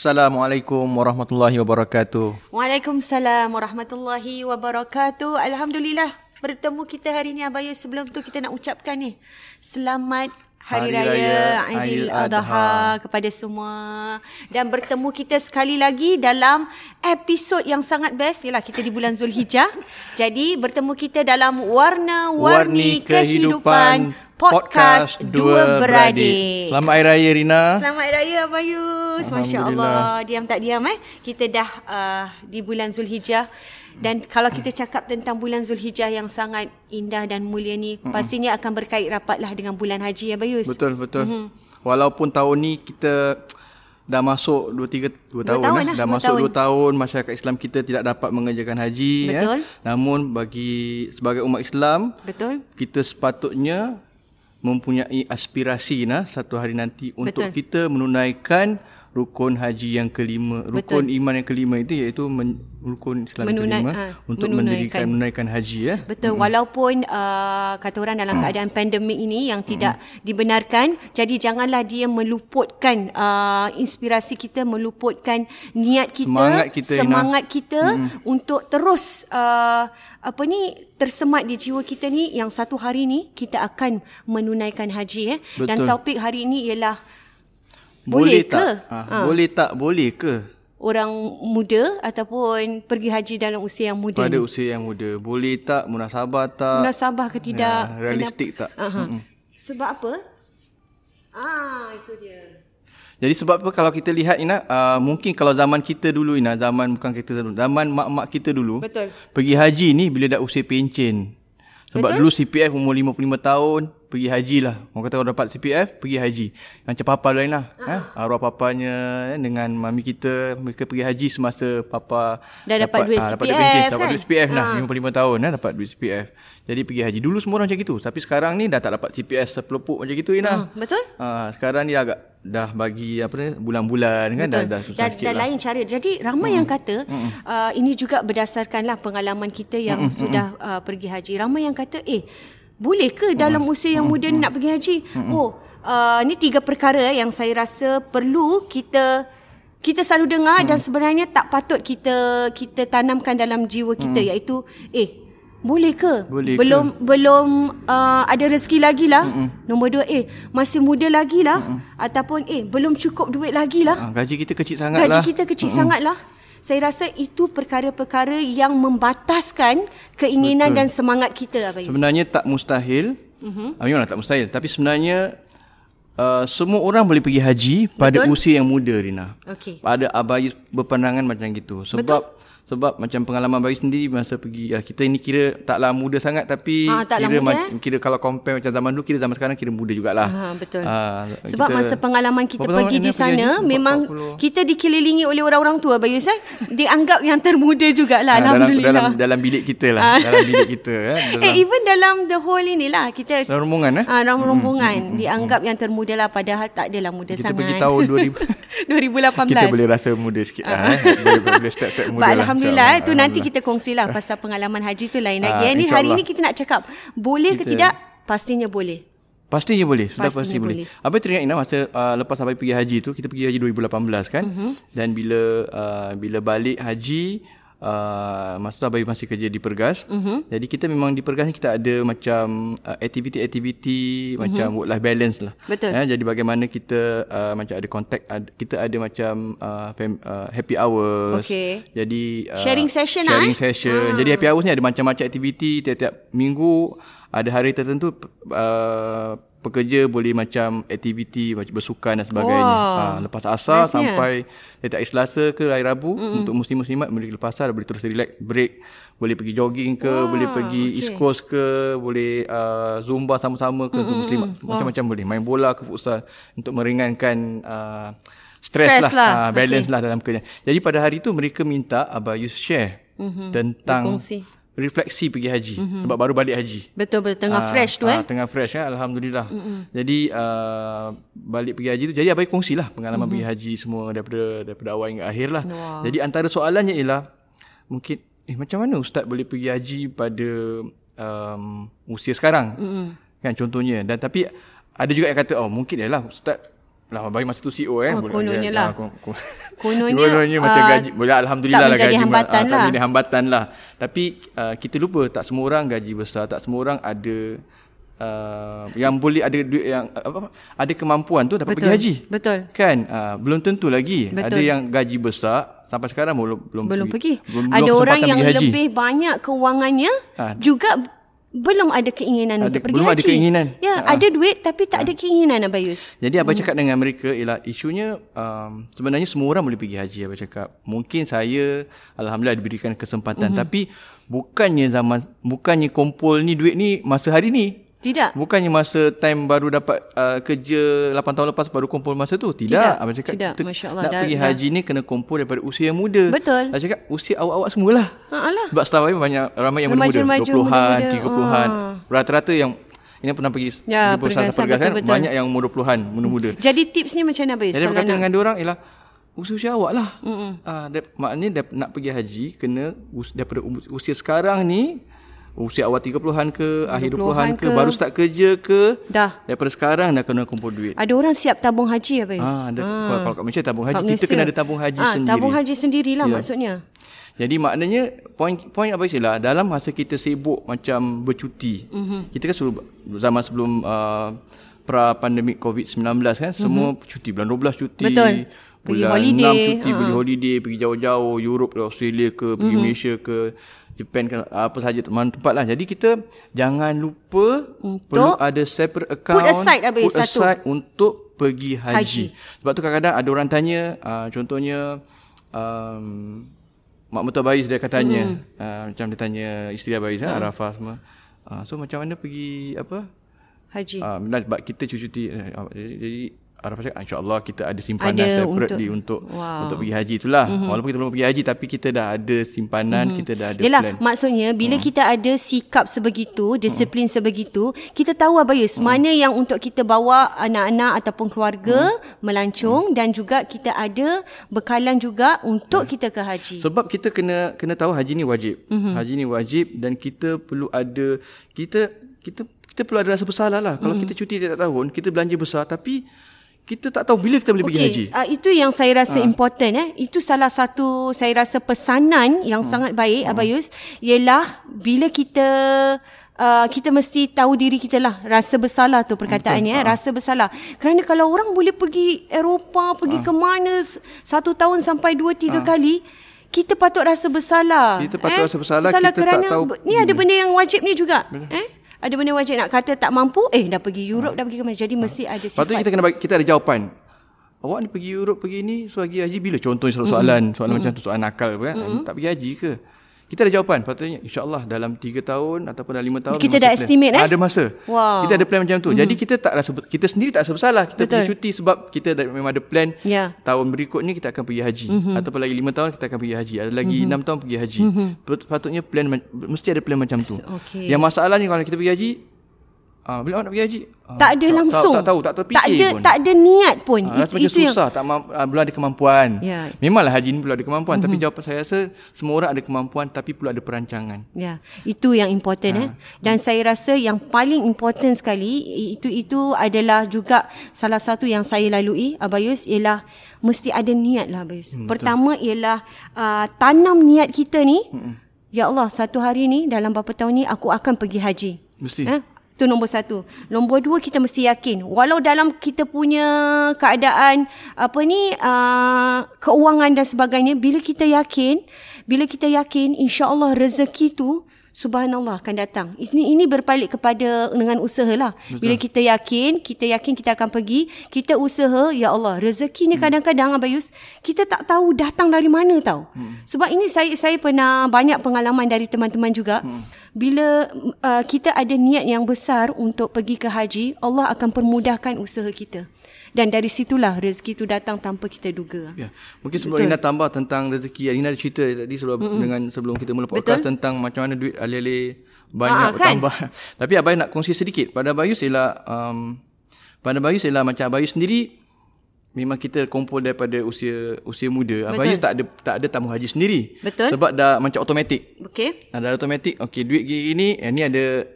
Assalamualaikum warahmatullahi wabarakatuh. Waalaikumsalam warahmatullahi wabarakatuh. Alhamdulillah bertemu kita hari ni Abayu. Sebelum tu kita nak ucapkan ni. Selamat Hari, Hari Raya, Raya Aidil Adha kepada semua. Dan bertemu kita sekali lagi dalam episod yang sangat best. Yalah kita di bulan Zulhijjah. Jadi bertemu kita dalam Warna-Warni Kehidupan, Kehidupan Podcast Dua Beradik. Selamat Hari Raya Rina. Selamat Hari Raya Abayus. Masya Allah. Diam tak diam eh. Kita dah uh, di bulan Zulhijjah. Dan kalau kita cakap tentang bulan Zulhijjah yang sangat indah dan mulia ni, mm-hmm. pastinya akan berkait rapatlah dengan bulan haji ya Bayus. Betul, betul. Mm-hmm. Walaupun tahun ni kita dah masuk 2 3 2 tahun, tahun lah. dah masuk tahun. 2 tahun masyarakat Islam kita tidak dapat mengerjakan haji ya. betul. ya. Namun bagi sebagai umat Islam, betul. Kita sepatutnya mempunyai aspirasi nah satu hari nanti untuk betul. kita menunaikan rukun haji yang kelima rukun betul. iman yang kelima itu iaitu men, rukun Islam Menunai, kelima ha, untuk mendirikan menunaikan haji ya. Betul hmm. walaupun uh, kata orang dalam keadaan pandemik ini yang tidak hmm. dibenarkan jadi janganlah dia meluputkan uh, inspirasi kita meluputkan niat kita semangat kita, semangat kita hmm. untuk terus uh, apa ni tersemat di jiwa kita ni yang satu hari ni kita akan menunaikan haji eh. Dan topik hari ini ialah boleh, boleh ke? Ha, ha. Boleh tak boleh ke? orang muda ataupun pergi haji dalam usia yang muda pada ni? usia yang muda boleh tak munasabah tak munasabah ke tidak ya, realistik tak uh-huh. sebab apa ah itu dia jadi sebab apa kalau kita lihat Ina uh, mungkin kalau zaman kita dulu Ina zaman bukan kita dulu zaman mak-mak kita dulu betul pergi haji ni bila dah usia pencen sebab betul? dulu CPF umur 55 tahun pergi haji lah. Orang kata orang dapat CPF, pergi haji. Macam papa lain lah. Uh-huh. Eh? Arwah papanya eh? dengan mami kita, mereka pergi haji semasa papa Dah dapat, dapat duit ha, CPF dapat duit kan? Dapat duit CPF lah, uh-huh. 55 tahun eh? dapat duit CPF. Jadi pergi haji. Dulu semua orang macam gitu. Tapi sekarang ni dah tak dapat CPF sepelupuk macam gitu. Ina. Uh, betul. Ha, sekarang ni agak dah bagi apa ni bulan-bulan kan dah dah susah dan, sikit dan lah. lain cara jadi ramai mm. yang kata mm. uh, ini juga berdasarkanlah pengalaman kita yang mm. sudah uh, pergi haji ramai yang kata eh boleh ke dalam usia yang muda ni nak pergi haji? Oh, uh, ni tiga perkara yang saya rasa perlu kita kita selalu dengar dan sebenarnya tak patut kita kita tanamkan dalam jiwa kita iaitu eh boleh ke? Boleh belum ke? belum uh, ada rezeki lagi lah. Mm-mm. Nombor dua, eh masih muda lagi lah. Ataupun eh belum cukup duit lagi lah. Ha, gaji kita kecil sangat gaji lah. Gaji kita kecil Mm-mm. sangat lah saya rasa itu perkara-perkara yang membataskan keinginan Betul. dan semangat kita Abayus. Sebenarnya tak mustahil. Uh-huh. Memanglah tak mustahil tapi sebenarnya uh, semua orang boleh pergi haji pada Betul? usia yang muda Rina. Okay. Ada Abayus berpandangan macam gitu sebab Betul? Sebab macam pengalaman bagi sendiri masa pergi ya, kita ini kira taklah muda sangat tapi ha, kira muda, ma- eh? kira kalau compare macam zaman dulu kira zaman sekarang kira muda jugalah. Ha betul. Ha, sebab kita, masa pengalaman kita pergi di sana pergi memang 40. kita dikelilingi oleh orang-orang tua Bayus eh dianggap yang termuda jugalah ha, alhamdulillah. Dalam, dalam dalam bilik kita lah, ha. dalam bilik kita eh. Dalam, eh even dalam the whole inilah kita dalam rombongan eh. Ha, dalam rombongan hmm, hmm, hmm, dianggap yang termuda lah padahal tak adalah muda kita sangat. Kita pergi tahun 2000 2018. Kita boleh rasa muda sikit lah eh. Boleh, boleh step-step muda lah. Alhamdulillah tu nanti kita kongsilah pasal pengalaman haji tu lain lagi. Uh, ni hari ni kita nak cakap boleh kita, ke tidak? Pastinya boleh. Pastinya boleh. Sudah Pastinya pasti boleh. boleh. Apa teringat Ina masa uh, lepas sampai pergi haji tu, kita pergi haji 2018 kan? Uh-huh. Dan bila uh, bila balik haji Uh, masa tu Abai masih kerja di Pergas uh-huh. Jadi kita memang di Pergas ni Kita ada macam uh, Aktiviti-aktiviti uh-huh. Macam work-life balance lah Betul ya, Jadi bagaimana kita uh, Macam ada contact ad, Kita ada macam uh, fam, uh, Happy hours Okay Jadi uh, Sharing session lah Sharing eh? session ah. Jadi happy hours ni ada macam-macam aktiviti Tiap-tiap minggu Ada hari tertentu uh, pekerja boleh macam aktiviti macam bersukan dan sebagainya. Wow. Ha, lepas asar nice sampai letak Selasa ke hari Rabu mm-hmm. untuk muslim-muslimat boleh lepas asar boleh terus relax break, boleh pergi jogging ke, wow. boleh pergi okay. East Coast ke, boleh uh, zumba sama-sama ke untuk muslimat. Wow. Macam-macam boleh. Main bola ke futsal untuk meringankan uh, stres, lah, lah. Uh, balance okay. lah dalam kerja. Jadi pada hari tu mereka minta Abah Yus share mm-hmm. tentang Berkongsi refleksi pergi haji mm-hmm. sebab baru balik haji. Betul betul tengah uh, fresh tu uh, eh. tengah fresh kan alhamdulillah. Mm-hmm. Jadi uh, balik pergi haji tu jadi abai kongsilah pengalaman mm-hmm. pergi haji semua daripada daripada awal hingga akhir lah. Wow. Jadi antara soalannya ialah mungkin eh macam mana ustaz boleh pergi haji pada um, usia sekarang? Mm-hmm. Kan contohnya dan tapi ada juga yang kata oh mungkin ialah ustaz lah bagi masa tu CEO eh Oh, kononnya lah. Ah, kon- kon- Kononnya, kononnya macam ah, gaji boleh alhamdulillah tak lah gaji hambatan ah, tak lah. menjadi hambatan lah tapi uh, kita lupa tak semua orang gaji besar tak semua orang ada uh, yang boleh ada duit yang uh, apa, ada kemampuan tu dapat Betul. pergi haji Betul. kan uh, belum tentu lagi Betul. ada yang gaji besar sampai sekarang belum belum Belum pergi. belum, ada belum orang yang pergi haji. lebih banyak kewangannya Ah. juga belum ada keinginan Ada- untuk pergi belum haji. ada keinginan. Ya, Ah. ada duit tapi tak ada keinginan Abayus. Jadi abang cakap dengan mereka ialah isunya um, sebenarnya semua orang boleh pergi haji abang cakap. Mungkin saya alhamdulillah diberikan kesempatan mm-hmm. tapi bukannya zaman bukannya kumpul ni duit ni masa hari ni. Tidak. Bukannya masa time baru dapat uh, kerja 8 tahun lepas baru kumpul masa tu. Tidak. Tidak, Abang cakap tidak. kita Masya Allah, nak dah- pergi dah. haji ni kena kumpul daripada usia yang muda. Betul. Abang cakap usia awak-awak semualah. Ha alah. Sebab setelah banyak ramai yang muda-muda. Remaja-remaja 20-an, muda-muda. 30-an. Ah. Rata-rata yang ini pernah pergi Ya, di pergasan, Pergasan, betul-betul. banyak yang umur 20-an, muda-muda. Jadi tipsnya macam mana Abayus Jadi berkata nak? dengan dia orang ialah usia-usia awak lah. Ah, dia, maknanya dia nak pergi haji kena us, daripada um- usia sekarang ni usia awal 30-an ke, akhir 20-an ke, ke. baru start kerja ke, Dah. daripada sekarang dah kena kumpul duit. Ada orang siap tabung haji Abayus. Ah, ada, Kalau, kalau kat Malaysia tabung haji, Kat kita Malaysia. kena ada tabung haji ah, sendiri. Tabung haji sendirilah Ya. maksudnya. Jadi maknanya poin poin apa ialah dalam masa kita sibuk macam bercuti. Mhm. Mm-hmm. Kita kan suruh zaman sebelum uh, pra pandemik COVID-19 kan semua cuti bulan 12 cuti. Betul. Pergi bulan holiday, 6 cuti, ha. pergi holiday, pergi jauh-jauh, Europe ke Australia ke, pergi Malaysia ke, Japan ke, apa saja mana tempat lah. Jadi kita jangan lupa Untuk perlu ada separate account. aside habis put satu. aside untuk pergi haji. Haji. Sebab tu kadang-kadang ada orang tanya, uh, contohnya um, Mak Mertua Bayis dia katanya, Hmm. mm. uh, macam dia tanya isteri Bayis, uh. Arafah semua. Uh, so macam mana pergi apa? Haji. Uh, sebab kita cuti-cuti. Uh, jadi, jadi Arafah cakap, insyaAllah kita ada simpanan Ada separately untuk untuk- Wow. untuk pergi haji itulah. Mm-hmm. Walaupun kita belum pergi haji tapi kita dah ada simpanan, mm-hmm. kita dah ada Yelah, plan. maksudnya bila Hmm. kita ada sikap sebegitu, disiplin sebegitu, kita tahu Abayus mana yang untuk kita bawa anak-anak ataupun keluarga Hmm. melancong dan juga kita ada bekalan juga untuk kita ke haji. Sebab kita kena kena tahu haji ni wajib. Mhm. Mm-hmm. Haji ni wajib dan kita perlu ada kita kita kita perlu ada rasa bersalah lah. Kalau Mhm. kita cuti tiap tahun, kita belanja besar tapi kita tak tahu bila kita boleh pergi haji. Uh, itu yang saya rasa important eh. Itu salah satu saya rasa pesanan yang sangat baik Abayus ialah bila kita Uh, kita mesti tahu diri kita lah. Rasa bersalah tu perkataannya eh, rasa bersalah. Kerana kalau orang boleh pergi Eropah pergi ke mana satu tahun sampai dua tiga kali kita patut rasa bersalah Kita patut rasa bersalah, bersalah kita tak kerana tahu- be- ni ada benda yang wajib ni juga eh ada benda wajib nak kata tak mampu eh dah pergi Europe dah pergi ke mana jadi mesti ada sifat kita kena bagi, kita ada jawapan. Awak ni pergi Europe pergi ni so pergi haji bila? Contohnya soalan, soalan macam tu soalan nakal kan. Tak pergi haji ke? Kita ada jawapan. Patutnya insya-Allah dalam 3 tahun ataupun dalam 5 tahun Kita dah plan. estimate, eh? Ada masa. Wow. Kita ada plan macam tu. Jadi kita tak rasa kita sendiri tak rasa bersalah. Kita Betul. pergi cuti sebab kita dah, memang ada plan. Ya. Tahun berikut ni kita akan pergi haji. Ataupun lagi 5 tahun kita akan pergi haji. Ada lagi 6 tahun pergi haji. Pat- Patutnya plan mesti ada plan macam tu. Okey. Yang masalahnya kalau kita pergi haji Ah, bila awak nak pergi haji? Ah, tak ada langsung Tak, tak tahu, tak terfikir tak ada pun. tak ada niat pun Ah, rasa macam susah, tak mam, ah, belum ada kemampuan. Ya. Memanglah haji ni perlu ada kemampuan, mm-hmm. tapi jawapan saya rasa semua orang ada kemampuan tapi perlu ada perancangan. Ya, itu yang important Ha. eh. Dan saya rasa yang paling important sekali itu itu adalah juga salah satu yang saya lalui Abayus ialah mesti ada niat lah Abayus. Hmm, Pertama ialah uh, tanam niat kita ni. Hmm. Ya Allah, satu hari ni dalam beberapa tahun ni aku akan pergi haji. Mesti. Eh? Itu nombor satu. Nombor dua kita mesti yakin. Walau dalam kita punya keadaan apa ni uh, keuangan dan sebagainya, bila kita yakin, bila kita yakin, insya Allah rezeki tu Subhanallah akan datang. Ini ini berpalit kepada dengan usaha lah. Bila kita yakin, kita yakin kita akan pergi, kita usaha, ya Allah, rezeki ni kadang-kadang Abayus, kita tak tahu datang dari mana tahu. Sebab ini saya saya pernah banyak pengalaman dari teman-teman juga. Bila uh, kita ada niat yang besar untuk pergi ke haji, Allah akan permudahkan usaha kita. Dan dari situlah rezeki itu datang tanpa kita duga. Ya. Mungkin sebelum Lina tambah tentang rezeki. Lina ada cerita tadi sebelum mm-hmm. dengan sebelum kita mula podcast Betul. tentang macam mana duit alih-alih banyak Ah, kan? bertambah. Tapi Abai nak kongsi sedikit. Pada Abayus ialah um, pada Abayus ialah macam Abayus sendiri memang kita kumpul daripada usia usia muda. Abayus tak ada tak ada tamu haji sendiri. Betul. Sebab dah macam automatik. Okey? Ada automatik. Okey, duit gini eh, ni ada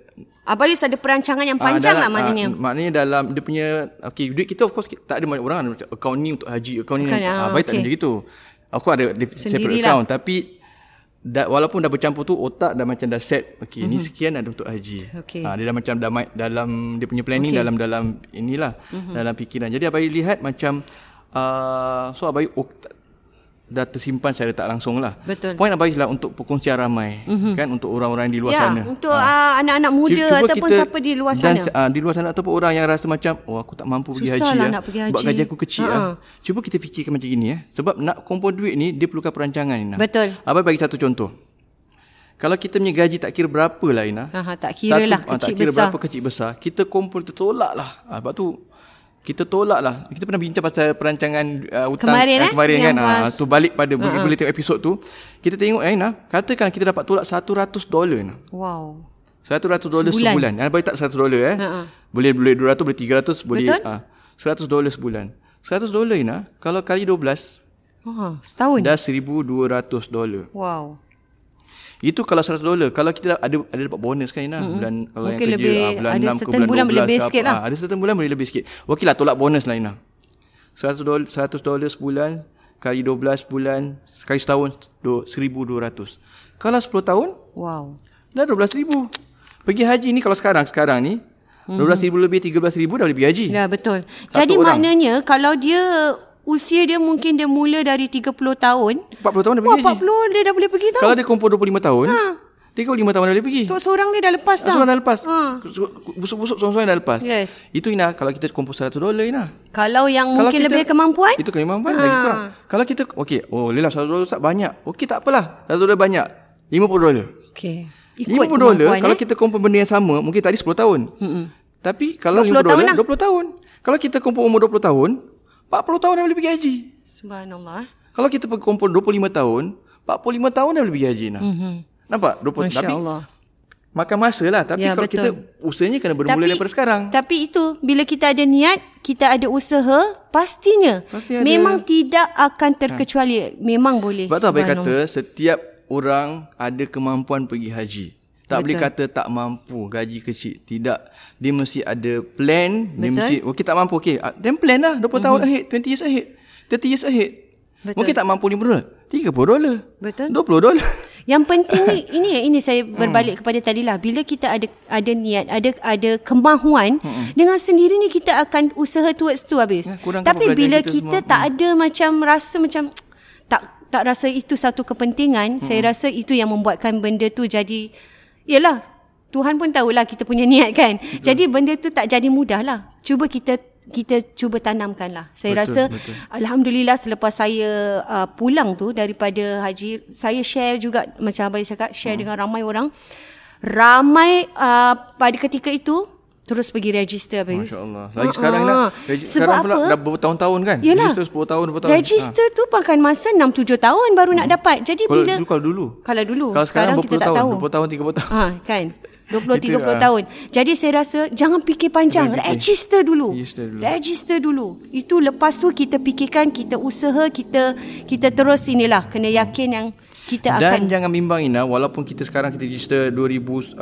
Abayus ada perancangan yang Ah, panjang lah dalam- maknanya. ah, maknanya dalam dia punya okay, duit kita of course tak ada banyak orang macam account ni untuk haji, account ni. Ah, ah, baik tak ada okay. macam gitu. Aku ada separate Sendirilah. account tapi da, walaupun dah bercampur tu otak dah macam dah set okey mm-hmm. ni sekian ada untuk haji. Mhm. Okey. Ah, dia dah macam dah dalam dia punya planning Okey. dalam dalam inilah mm-hmm. dalam fikiran. Jadi abai lihat macam uh, so abai dah tersimpan secara tak langsung lah. Betul. Poin abai lah untuk perkongsian ramai mm-hmm. kan untuk orang-orang di luar ya, sana. untuk uh, anak-anak muda Cuba ataupun siapa di luar dan, sana. uh, di luar sana ataupun orang yang rasa macam oh aku tak mampu pergi Susah haji lah ah. nak pergi sebab haji. gaji aku kecil Ha. ah. Cuba kita fikirkan macam gini ya. Sebab nak kumpul duit ni dia perlukan perancangan Ina. Betul. Abang bagi satu contoh. Kalau kita punya gaji tak kira berapa lah Ina. Ha, ha, tak kira lah, ah, tak kecil kira besar. berapa kecil besar. Kita kumpul tertolak lah. Ah, sebab tu kita tolak lah. Kita pernah bincang pasal perancangan uh, hutang Kemarin, ah, eh? kemarin kan. Ah, pas- tu balik pada boleh, boleh tengok episod tu. Kita tengok eh, Ina, katakan kita dapat tolak 100 dolar Ina. Wow. 100 dolar Sebulan. sebulan. sebulan. bagi tak 100 dolar eh. Ha-ha. Boleh boleh 200, boleh 300, boleh ah 100 dolar sebulan. 100 dolar Ina, kalau kali 12 Oh, setahun. dah 1200 dolar. Wow. Itu kalau 100 dolar. Kalau kita ada ada dapat bonus kan Ina, bulan kalau Mungkin yang kerja lebih- ah, bulan ada 6 ke bulan 12 bulan boleh lebih sikit lah. ah, ada certain bulan boleh lebih sikit. Okeylah tolak bonus lah Ina. 100 dolar 100 dolar sebulan kali 12 bulan kali setahun do- 1200. Kalau 10 tahun Wow. Dah 12 ribu. Pergi haji ni kalau sekarang, sekarang ni, Mhm. 12 ribu lebih 13 ribu dah boleh pergi haji. Ya, betul. Satu Jadi orang. maknanya kalau dia usia dia mungkin dia mula dari 30 tahun, 40 tahun dah wah pergi haji. 40 dia dah boleh pergi tau. Kalau dia kumpul 25 tahun, Ha. 35 tahun dah boleh pergi. Untuk seorang dia dah lepas dah. Seorang dah lepas. Ha. Busuk-busuk seorang-seorang dah lepas. Yes. Itu Ina, kalau kita kumpul 100 dolar Ina. Kalau yang Kalau mungkin kita- lebih kemampuan, Itu kemampuan lagi kurang. Kalau kita, okey, oh lelah 100 dolar Ustaz banyak. Okey tak apalah, 100 dolar banyak. 50 dolar. okey. 50 Ikut dolar, kemampuan kalau eh. kita kumpul benda yang sama, mungkin tadi 10 tahun. Mm-mm. Tapi kalau 20 50 tahun dolar, lah. 20 tahun. Kalau kita kumpul umur 20 tahun, 40 tahun dah boleh pergi haji. Subhanallah. eh. Kalau kita pergi kumpul 25 tahun, 45 tahun dah boleh pergi haji nah. Mm-hmm. Nampak? 20 Masya tapi Allah. makan masa lah. Tapi Ya, kalau betul. kita usahanya kena bermula daripada sekarang. Tapi itu bila kita ada niat, kita ada usaha, pastinya Pasti ada. memang tidak akan terkecuali. Memang boleh. Sebab tu Subhanallah. kata setiap orang ada kemampuan pergi haji. Tak Betul. boleh kata tak mampu gaji kecil. Tidak. Dia mesti ada plan. Dia Betul. mesti okey tak mampu okey. ah, Then plan lah 20 mm-hmm. tahun ahead, 20 years ahead, 30 years ahead. Betul. Mungkin tak mampu 50 dolar. 30 dolar. Betul. 20 dolar. Yang penting ni ini ini saya Hmm. berbalik kepada tadi lah. Bila kita ada ada niat, ada ada kemahuan, Hmm. dengan sendiri ni kita akan usaha towards tu habis. Ya, Tapi bila kita kita, semua. tak ada macam rasa macam tak tak rasa itu satu kepentingan, Hmm. saya rasa itu yang membuatkan benda tu jadi yalah Tuhan pun tahulah kita punya niat kan. Jadi benda tu tak jadi mudah lah. Cuba kita kita cuba tanamkan lah. Saya Betul, rasa betul. Alhamdulillah selepas saya uh, pulang tu daripada haji, saya share juga macam Abang cakap, share hmm. dengan ramai orang. Ramai uh, pada ketika itu terus pergi register Yus. Masya Allah. Lagi Ah, sekarang ah. dah. Regi- Sebab sekarang pula apa? dah bertahun-tahun kan? Yelah. Register 10 tahun, 20 tahun. Register tu makan masa 6-7 tahun baru nak dapat. Jadi Ha. Kalau bila... dulu, kalau dulu. Kalau dulu. Kalau sekarang, sekarang, kita 20 tak tahun, tahu. 20 tahun, 30 tahun. Ha, kan? 20 Itu, 30 ah. tahun. Jadi saya rasa jangan fikir panjang, fikir. register dulu. Register dulu. Register dulu. Itu lepas tu kita fikirkan, kita usaha, kita kita terus inilah kena yakin yang kita Dan akan jangan bimbang Ina walaupun kita sekarang kita register 2020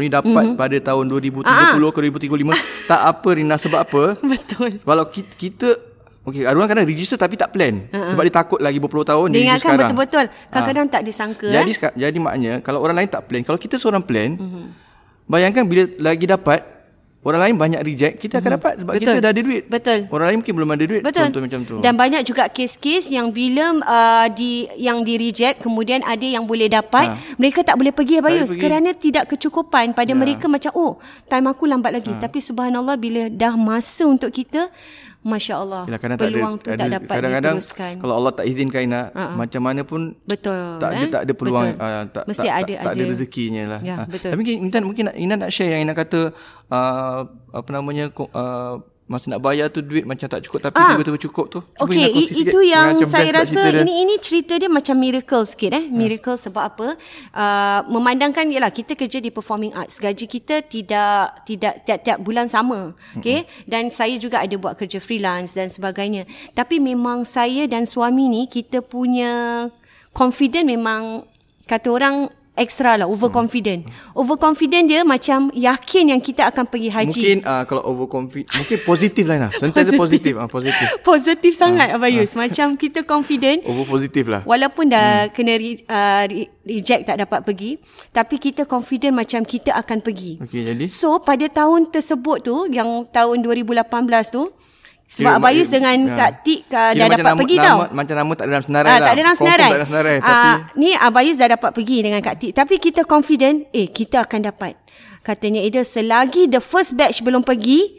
ni dapat mm-hmm. pada tahun 2030 Ah. ke 2035 tak apa Rina sebab apa? betul. Kalau kita, kita Okey, ada orang kadang register tapi tak plan. Uh-huh. Sebab dia takut lagi berpuluh tahun dia ingatkan sekarang. betul-betul. Kadang-kadang tak disangka Jadi eh. jadi maknanya kalau orang lain tak plan, kalau kita seorang plan, bayangkan bila lagi dapat orang lain banyak reject, kita akan dapat sebab Betul. kita dah ada duit. Betul. Orang lain mungkin belum ada duit. Betul. Contoh macam tu. Dan banyak juga kes-kes yang bila uh, di yang di reject kemudian ada yang boleh dapat, Ha. mereka tak boleh pergi Abayus kerana tidak kecukupan pada Ya. mereka macam oh, time aku lambat lagi. Tapi subhanallah bila dah masa untuk kita masya-Allah Yelah, kadang tak ada, peluang tu ada, tak dapat kadang-kadang diteruskan. kalau Allah tak izinkan Ina, macam mana pun Betul. tak ada eh? tak ada peluang Betul. uh, tak, Mesti tak, ada tak, tak ada rezekinya lah. Ya, Ah. betul. Tapi mungkin mungkin nak- Ina nak share yang Ina kata uh, apa namanya uh, masa nak bayar tu duit macam tak cukup tapi Ah. betul-betul cukup tu. Cuba Ina i- kongsi sikit itu yang macam saya rasa cerita ini ini cerita dia macam miracle sikit eh. Miracle sebab apa? Uh, memandangkan ialah kita kerja di performing arts. Gaji kita tidak tidak tiap-tiap bulan sama. Okey? Dan saya juga ada buat kerja freelance dan sebagainya. Tapi memang saya dan suami ni kita punya confident memang kata orang extra lah overconfident. Overconfident dia macam yakin yang kita akan pergi haji. Mungkin uh, kalau overconfident mungkin positif lah nah. Sentiasa positif ah positif. positif sangat Abayus. Macam kita confident. Over positif lah. Walaupun dah hmm. kena re, uh, reject tak dapat pergi, tapi kita confident macam kita akan pergi. Okey jadi. So pada tahun tersebut tu yang tahun 2018 tu sebab Kira, Abayus dengan ya. Kak Tik uh, dah dapat nama, pergi nama, tau. Macam nama tak ada dalam senarai uh, lah. Tak ada dalam senarai. Tak ada dalam senarai. Uh, tapi... Ni Abayus dah dapat pergi dengan Kak Tik. Tapi kita confident, eh kita akan dapat. Katanya Ida, selagi the first batch belum pergi,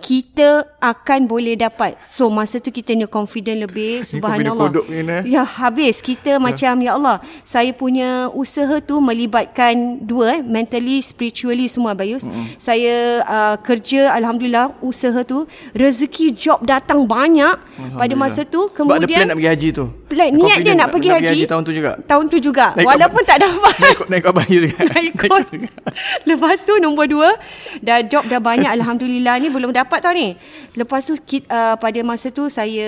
kita akan boleh dapat. So masa tu kita ni confident lebih subhanallah. Ni, ya habis kita ya. macam ya Allah, saya punya usaha tu melibatkan dua eh, mentally, spiritually semua Bayus. Mm-hmm. Saya uh, kerja alhamdulillah usaha tu rezeki job datang banyak pada masa tu kemudian Sebab ada plan nak pergi haji tu. Plan niat dia nak, nak pergi haji. haji tahun tu juga. Tahun tu juga. Naik Walaupun tak dapat. Naik naik bayar juga. Naik kau. Lepas tu nombor dua dah job dah banyak alhamdulillah ni belum dapat dapat tau ni. Lepas tu uh, pada masa tu saya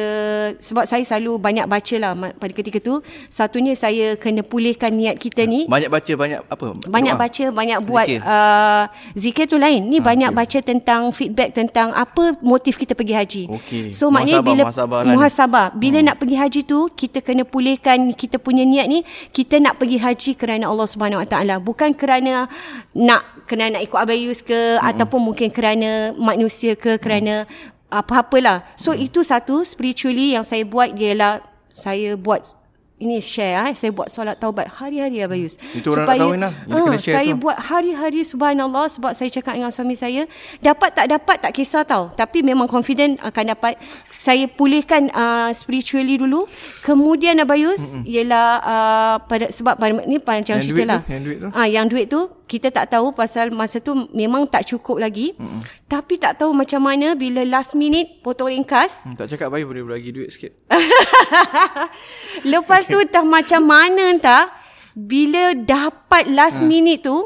sebab saya selalu banyak baca lah pada ketika tu. Satunya saya kena pulihkan niat kita ni. Banyak baca banyak apa? Banyak Doa. baca banyak buat zikir. Uh, zikir tu lain. Ni ha, banyak okay. baca tentang feedback tentang apa motif kita pergi haji. Okay. So maknanya bila muhasabah, muhasabah bila hmm. nak pergi haji tu kita kena pulihkan kita punya niat ni kita nak pergi haji kerana Allah Subhanahu Wa Taala bukan kerana nak kena nak ikut abayus ke hmm. ataupun mungkin kerana manusia ke kerana apa-apalah. So hmm. itu satu spiritually yang saya buat ialah saya buat ini share eh. saya buat solat taubat hari-hari Abayus. Itu orang supaya, nak tahu nah. Uh, saya tu. buat hari-hari subhanallah sebab saya cakap dengan suami saya dapat tak dapat tak kisah tau tapi memang confident akan dapat saya pulihkan uh, spiritually dulu kemudian Abayus Mm-mm. ialah uh, pada sebab pada ni panjang cerita lah. Yang duit tu. Ah uh, yang duit tu kita tak tahu pasal masa tu memang tak cukup lagi. Mm-mm. Tapi tak tahu macam mana bila last minute potong ringkas. Hmm, tak cakap bayi boleh bagi duit sikit. Lepas tu entah macam mana entah bila dapat last ha. minute tu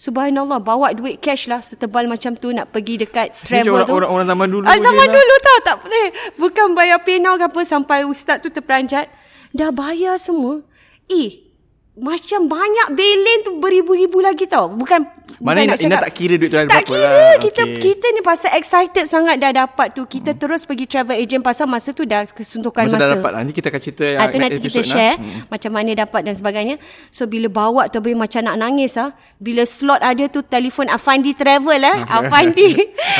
Subhanallah bawa duit cash lah setebal macam tu nak pergi dekat travel orang, tu. Orang-orang zaman dulu. Ah, zaman lah. dulu tau tak boleh. Bukan bayar PayNow ke apa sampai ustaz tu terperanjat. Dah bayar semua. Eh macam banyak belen tu beribu-ribu lagi tau. Bukan mana Ina, Ina tak kira duit tu tak berapa kira. lah. Kita okay. kita ni pasal excited sangat dah dapat tu. Kita hmm. terus pergi travel agent pasal masa tu dah kesuntukan masa. Masa dah dapat lah. Ni kita akan cerita ha, tu nanti kita share hmm. macam mana dapat dan sebagainya. So bila bawa tu macam nak nangis ah. Bila slot ada tu telefon Afandi Travel eh. Afandi.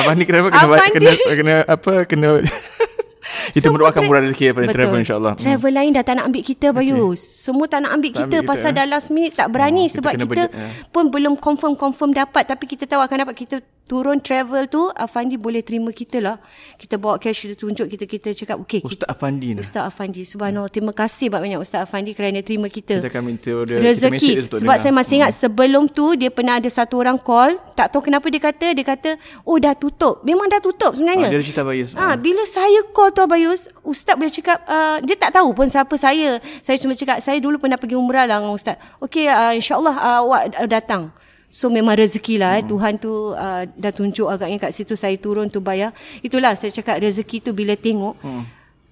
Afandi Travel kena, Afandi. kena, kena, kena apa kena kita so, mendoakan murah rezeki daripada travel insyaAllah. Travel hmm. lain dah tak nak ambil kita Bayus. Okay. Semua tak nak ambil tak kita ambil pasal kita, dah last minute tak berani. Oh, sebab kita, kita budget, ya. pun belum confirm-confirm dapat. Tapi kita tahu akan dapat. Kita turun travel tu Afandi boleh terima kita lah. Kita bawa cash kita tunjuk kita kita cakap okey Ustaz Afandi lah Ustaz Afandi subhanallah. Terima kasih banyak Ustaz Afandi kerana terima kita. Kita akan minta dia rezeki. kita sebab saya masih ingat hmm. sebelum tu dia pernah ada satu orang call. Tak tahu kenapa dia kata dia kata oh dah tutup. Memang dah tutup sebenarnya. Oh, dia cerita Bayus ha, bila saya call tu Bayus Ustaz boleh cakap uh, dia tak tahu pun siapa saya saya cuma cakap saya dulu pernah pergi umrah lah dengan Ustaz okey uh, insyaAllah uh, awak datang So memang rezeki lah eh. hmm. Tuhan tu uh, dah tunjuk agaknya kat situ saya turun tu bayar. Itulah saya cakap rezeki tu bila tengok. Hmm.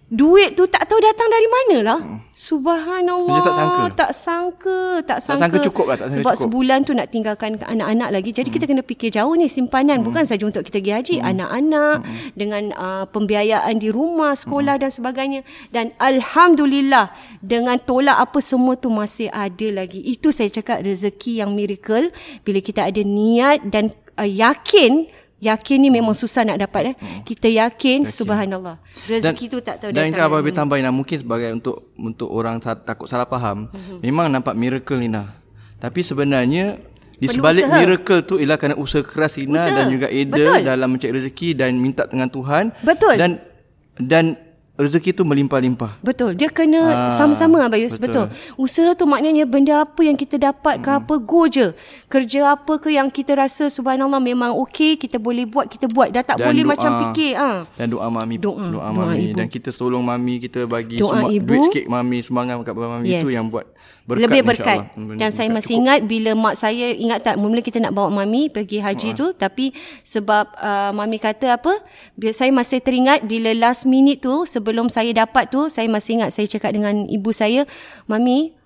Duit tu tak tahu datang dari mana lah. Hmm. Subhanallah. tak sangka. Tak sangka. Tak sangka. Tak sangka cukup lah. Tak sangka Sebab cukup. sebulan tu nak tinggalkan anak-anak lagi. Jadi hmm. kita kena fikir jauh ni simpanan. Hmm. Bukan saja untuk kita pergi haji. Hmm. Anak-anak hmm. dengan uh, pembiayaan di rumah, sekolah hmm. dan sebagainya. Dan Alhamdulillah dengan tolak apa semua tu masih ada lagi. Itu saya cakap rezeki yang miracle. Bila kita ada niat dan uh, yakin Yakin ni memang susah nak dapat eh. Hmm. Kita yakin, yakin. subhanallah. Rezeki dan, tu tak tahu dan datang. Dan apa lebih tambahin lah. Mungkin sebagai untuk untuk orang takut salah faham. Hmm. Memang nampak miracle ni lah. Tapi sebenarnya di Perlu sebalik usaha. miracle tu ialah kerana usaha keras Ina usaha. dan juga Ada Betul. dalam mencari rezeki dan minta dengan Tuhan. Betul. Dan dan rezeki tu melimpah-limpah. Betul. Dia kena ha, sama-sama Abayus. Betul. betul. Usaha tu maknanya benda apa yang kita dapat ke hmm. apa, go je. Kerja apa ke yang kita rasa subhanallah memang okey, kita boleh buat, kita buat. Dah tak dan boleh doa, macam fikir. Ha. Dan doa mami. Doa, doa, doa mami. Ibu. Dan kita tolong mami, kita bagi doa semua, ibu. duit sikit mami, semangat kat mami. Yes. Itu yang buat berkat lebih berkat dan saya masih cukup. ingat bila mak saya ingat tak mula kita nak bawa mami pergi haji uh. tu tapi sebab uh, mami kata apa saya masih teringat bila last minute tu sebelum saya dapat tu saya masih ingat saya cakap dengan ibu saya mami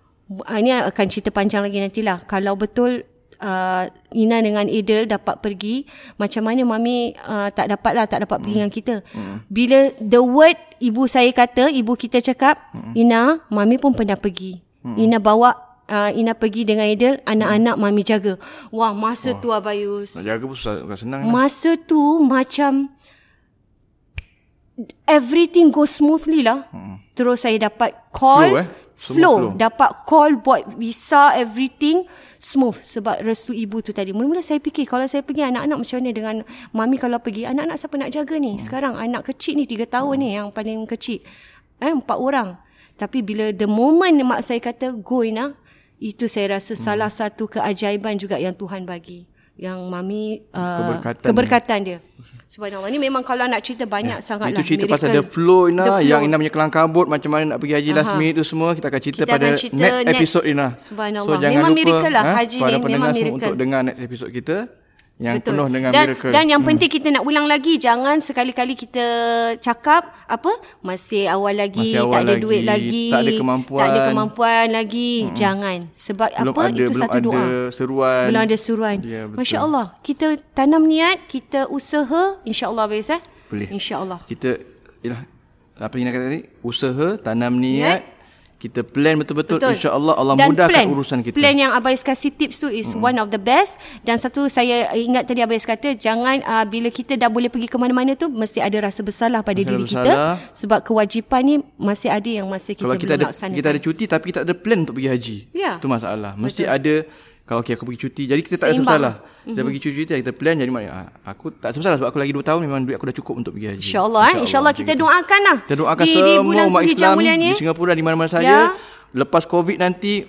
uh, ini akan cerita panjang lagi nantilah. Kalau betul uh, Ina dengan Adel dapat pergi, macam mana mami uh, tak dapat lah, tak dapat hmm. pergi dengan kita. Hmm. Bila the word ibu saya kata, ibu kita cakap, hmm. Ina, mami pun pernah pergi. Hmm. Ina bawa uh, Ina pergi dengan Adel Anak-anak hmm. mami jaga Wah masa Wah. tu Abayus Nak jaga pun susah, bukan senang Masa lah. tu macam Everything go smoothly lah hmm. Terus saya dapat call Flow eh flow. flow. Dapat call buat visa everything Smooth Sebab restu ibu tu tadi Mula-mula saya fikir Kalau saya pergi anak-anak macam mana Dengan mami kalau pergi Anak-anak siapa nak jaga ni hmm. Sekarang anak kecil ni Tiga tahun hmm. ni Yang paling kecil eh, Empat orang tapi bila the moment mak saya kata go Ina, itu saya rasa hmm. salah satu keajaiban juga yang Tuhan bagi yang mami uh, keberkatan, keberkatan dia. Subhanallah ni memang kalau nak cerita banyak ya. sangatlah. Itu cerita miracle. pasal the flow Ina the flow. yang Ina punya kelang kabut macam mana nak pergi haji Aha. last minute tu semua kita akan cerita kita pada akan cerita next, next episode Ina. Subhanallah. So, jangan memang lupa, miracle lah ha, haji ni memang miracle. Untuk dengar next episode kita yang Betul. penuh dengan dan, miracle. Dan yang hmm. penting kita nak ulang lagi jangan sekali-kali kita cakap apa masih awal lagi masih awal tak ada lagi, duit lagi tak ada kemampuan tak ada kemampuan lagi hmm. jangan sebab belum apa ada, itu belum satu ada doa seruan belum ada seruan ya, masya-Allah kita tanam niat kita usaha insya-Allah biasa eh? boleh insya-Allah kita yalah apa yang nak kata tadi usaha tanam niat, niat kita plan betul-betul insya-Allah Allah dan mudahkan plan, urusan kita. Plan yang Abai kasih tips tu is hmm. one of the best dan satu saya ingat tadi Abai kata jangan uh, bila kita dah boleh pergi ke mana-mana tu mesti ada rasa bersalah pada Masalah diri bersalah. kita sebab kewajipan ni masih ada yang masih kita Kalau kita belum laksanakan. kita ada cuti tapi kita ada plan untuk pergi haji. Ya. Itu masalah. Mesti betul. ada kalau okay, aku pergi cuti jadi kita tak Seimbang. ada masalah. Kita mm-hmm. pergi cuti kita plan jadi mana ah, aku tak masalah sebab aku lagi 2 tahun memang duit aku dah cukup untuk pergi haji. Insya-Allah eh insya-Allah kita doakanlah. Kita doakan di, semua di bulan umat Islam di Singapura di mana-mana saja. Ya lepas COVID nanti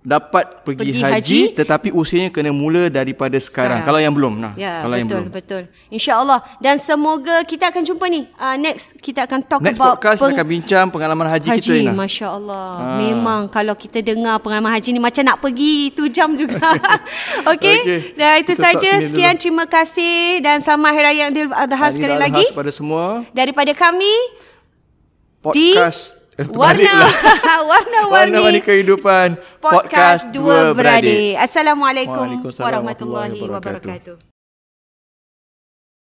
dapat pergi, pergi haji, haji tetapi usianya kena mula daripada sekarang, sekarang. kalau yang belum nah. Ya, kalau betul, yang belum. betul. Insyaallah. Dan semoga kita akan jumpa ni. Uh, next kita akan talk next about podcast peng- kita akan bincang pengalaman haji, haji kita ni masyaallah. Ha. memang kalau kita dengar pengalaman haji ni macam nak pergi tu jam juga. Okey? Okay. dan itu saja. sekian dulu. terima kasih. Dan selamat hari raya Aidil Adha sekali lagi. Kepada semua. Daripada kami podcast di Warna. Warna-warni Warna-warni kehidupan Podcast Dua Beradik. Assalamualaikum Warahmatullahi Wabarakatuh